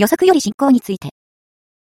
予測より進行について。